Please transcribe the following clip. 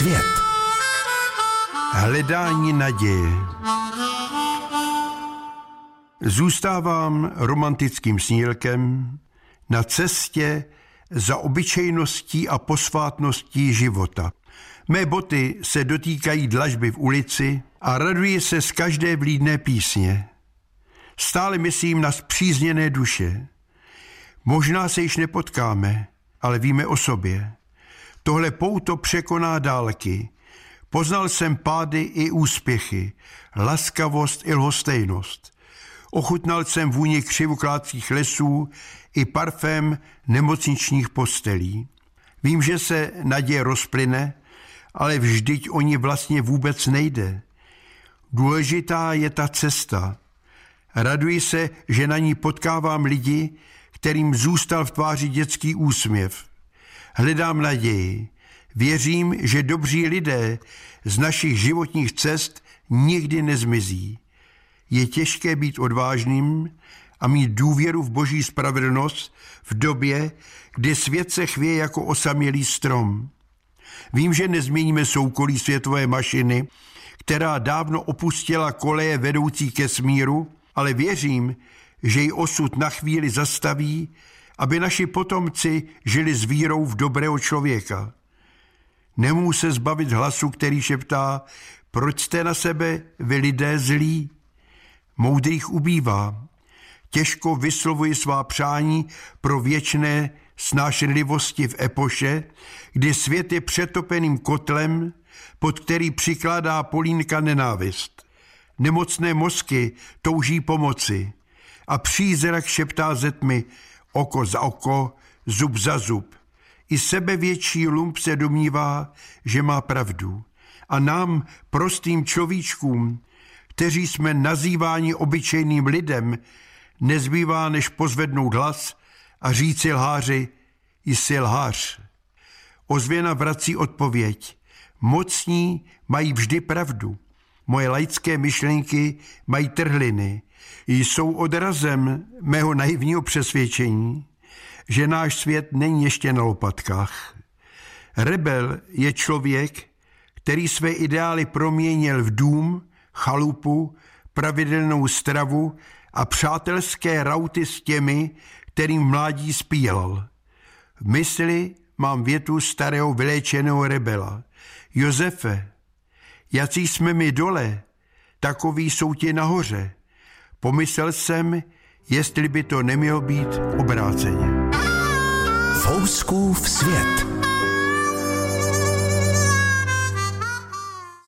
svět. Hledání naděje. Zůstávám romantickým snílkem na cestě za obyčejností a posvátností života. Mé boty se dotýkají dlažby v ulici a raduji se z každé vlídné písně. Stále myslím na zpřízněné duše. Možná se již nepotkáme, ale víme o sobě. Tohle pouto překoná dálky. Poznal jsem pády i úspěchy, laskavost i lhostejnost. Ochutnal jsem vůni křivokládských lesů i parfém nemocničních postelí. Vím, že se naděje rozplyne, ale vždyť o ní vlastně vůbec nejde. Důležitá je ta cesta. Raduji se, že na ní potkávám lidi, kterým zůstal v tváři dětský úsměv. Hledám naději. Věřím, že dobří lidé z našich životních cest nikdy nezmizí. Je těžké být odvážným a mít důvěru v boží spravedlnost v době, kdy svět se chvěje jako osamělý strom. Vím, že nezměníme soukolí světové mašiny, která dávno opustila koleje vedoucí ke smíru, ale věřím, že ji osud na chvíli zastaví, aby naši potomci žili s vírou v dobrého člověka. Nemůžu se zbavit hlasu, který šeptá, proč jste na sebe vy lidé zlí? Moudrých ubývá. Těžko vyslovuji svá přání pro věčné snášenlivosti v epoše, kdy svět je přetopeným kotlem, pod který přikládá polínka nenávist. Nemocné mozky touží pomoci a přízrak šeptá ze tmy oko za oko, zub za zub. I sebevětší lump se domnívá, že má pravdu. A nám, prostým človíčkům, kteří jsme nazýváni obyčejným lidem, nezbývá než pozvednout hlas a říci lháři, jsi lhář. Ozvěna vrací odpověď. Mocní mají vždy pravdu. Moje laické myšlenky mají trhliny. Jsou odrazem mého naivního přesvědčení, že náš svět není ještě na lopatkách. Rebel je člověk, který své ideály proměnil v dům, chalupu, pravidelnou stravu a přátelské rauty s těmi, kterým mládí spílal. V mysli mám větu starého vyléčeného rebela. Josefe, jací jsme my dole, takový jsou ti nahoře. Pomyslel jsem, jestli by to nemělo být obráceně. Fouskův svět.